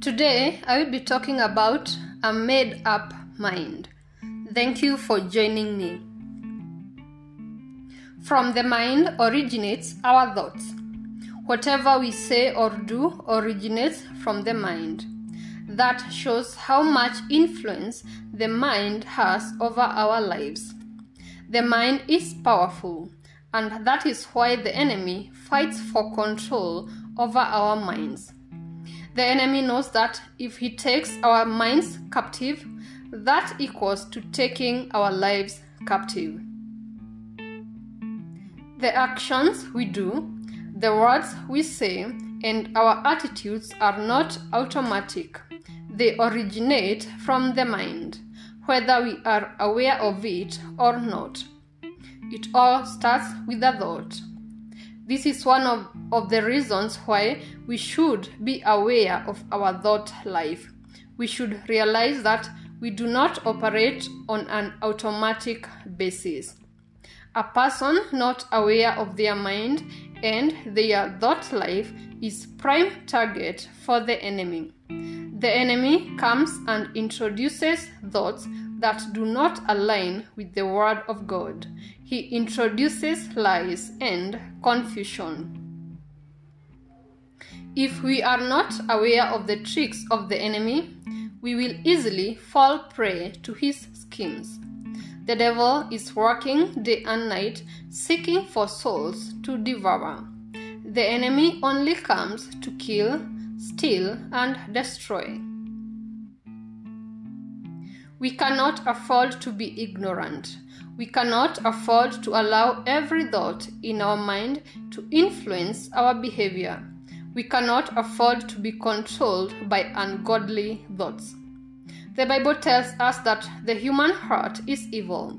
Today, I will be talking about a made up mind. Thank you for joining me. From the mind originates our thoughts. Whatever we say or do originates from the mind. That shows how much influence the mind has over our lives. The mind is powerful, and that is why the enemy fights for control over our minds. The enemy knows that if he takes our minds captive, that equals to taking our lives captive. The actions we do, the words we say, and our attitudes are not automatic. They originate from the mind, whether we are aware of it or not. It all starts with a thought. This is one of, of the reasons why we should be aware of our thought life. We should realize that we do not operate on an automatic basis. A person not aware of their mind and their thought life is prime target for the enemy. The enemy comes and introduces thoughts that do not align with the word of God. He introduces lies and confusion. If we are not aware of the tricks of the enemy, we will easily fall prey to his schemes. The devil is working day and night seeking for souls to devour. The enemy only comes to kill, steal, and destroy. We cannot afford to be ignorant. We cannot afford to allow every thought in our mind to influence our behavior. We cannot afford to be controlled by ungodly thoughts. The Bible tells us that the human heart is evil.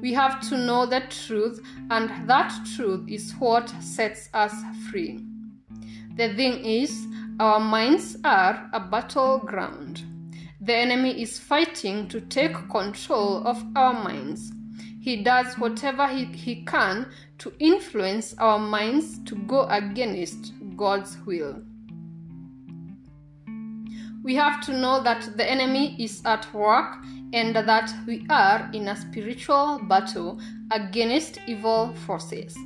We have to know the truth, and that truth is what sets us free. The thing is, our minds are a battleground. The enemy is fighting to take control of our minds. He does whatever he, he can to influence our minds to go against God's will. We have to know that the enemy is at work and that we are in a spiritual battle against evil forces.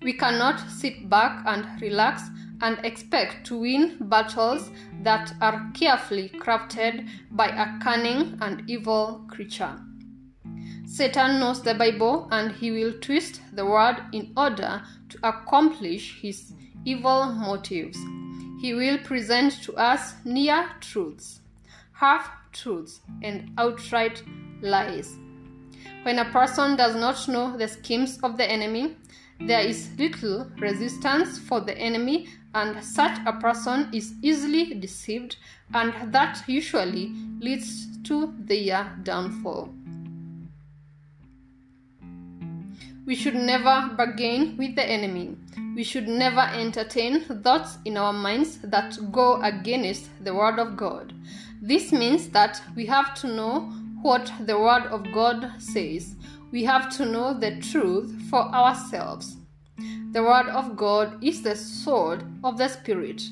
We cannot sit back and relax and expect to win battles that are carefully crafted by a cunning and evil creature. Satan knows the Bible and he will twist the word in order to accomplish his evil motives. He will present to us near truths, half truths, and outright lies. When a person does not know the schemes of the enemy, there is little resistance for the enemy, and such a person is easily deceived, and that usually leads to their downfall. We should never bargain with the enemy. We should never entertain thoughts in our minds that go against the Word of God. This means that we have to know what the Word of God says. We have to know the truth for ourselves. The Word of God is the sword of the Spirit.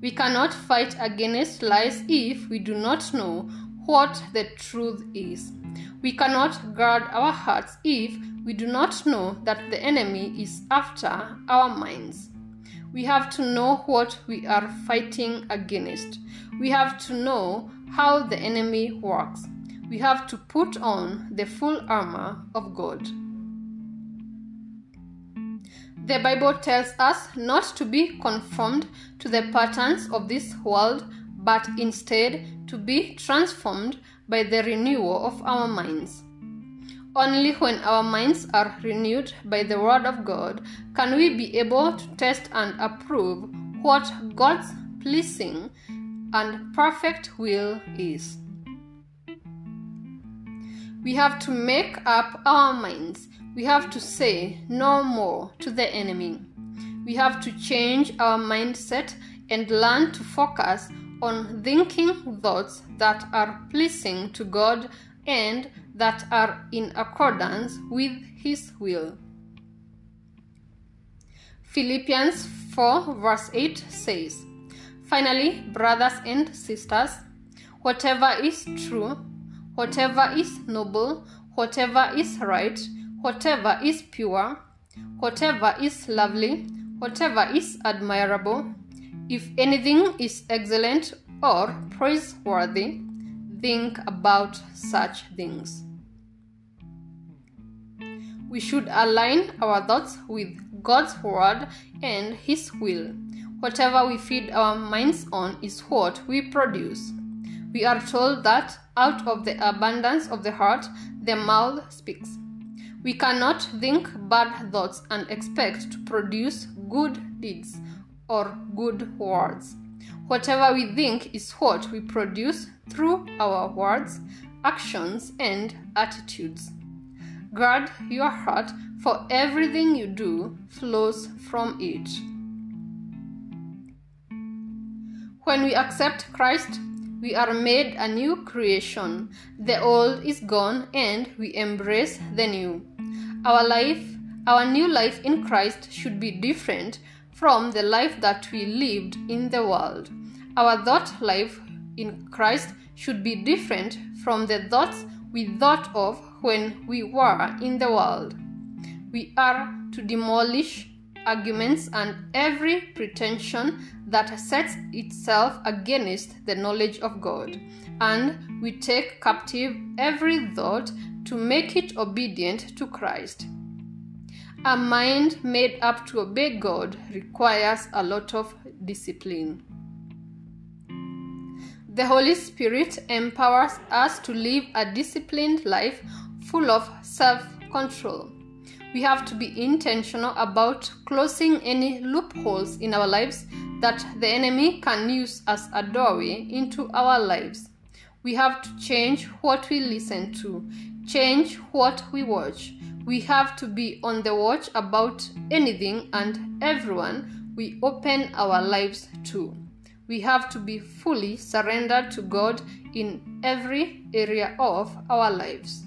We cannot fight against lies if we do not know what the truth is. We cannot guard our hearts if we do not know that the enemy is after our minds. We have to know what we are fighting against. We have to know how the enemy works. We have to put on the full armor of God. The Bible tells us not to be conformed to the patterns of this world, but instead to be transformed by the renewal of our minds. Only when our minds are renewed by the Word of God can we be able to test and approve what God's pleasing and perfect will is. We have to make up our minds. We have to say no more to the enemy. We have to change our mindset and learn to focus on thinking thoughts that are pleasing to God and that are in accordance with His will. Philippians 4 verse 8 says, Finally, brothers and sisters, whatever is true, whatever is noble, whatever is right, whatever is pure, whatever is lovely, whatever is admirable, if anything is excellent or praiseworthy, think about such things. We should align our thoughts with God's word and His will. Whatever we feed our minds on is what we produce. We are told that out of the abundance of the heart, the mouth speaks. We cannot think bad thoughts and expect to produce good deeds or good words. Whatever we think is what we produce through our words, actions, and attitudes. Guard your heart, for everything you do flows from it. When we accept Christ, we are made a new creation. The old is gone and we embrace the new. Our life, our new life in Christ should be different from the life that we lived in the world. Our thought life in Christ should be different from the thoughts we thought of when we were in the world. We are to demolish arguments and every pretension that sets itself against the knowledge of God, and we take captive every thought to make it obedient to Christ. A mind made up to obey God requires a lot of discipline. The Holy Spirit empowers us to live a disciplined life full of self control. We have to be intentional about closing any loopholes in our lives that the enemy can use as a doorway into our lives. We have to change what we listen to, change what we watch. We have to be on the watch about anything and everyone we open our lives to. We have to be fully surrendered to God in every area of our lives.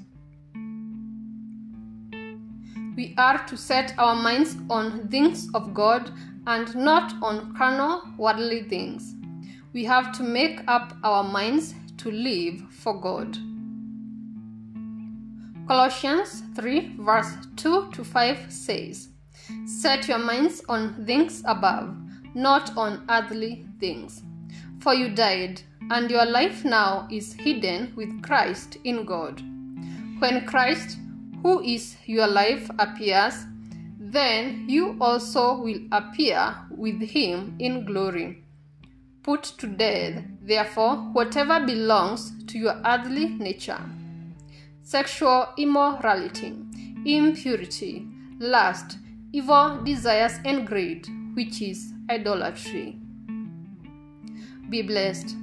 We are to set our minds on things of God and not on carnal, worldly things. We have to make up our minds to live for God. Colossians 3, verse 2 to 5 says, Set your minds on things above, not on earthly things. For you died, and your life now is hidden with Christ in God. When Christ, who is your life, appears, then you also will appear with him in glory. Put to death, therefore, whatever belongs to your earthly nature sexual immorality, impurity, lust, evil desires, and greed, which is idolatry. Be blessed.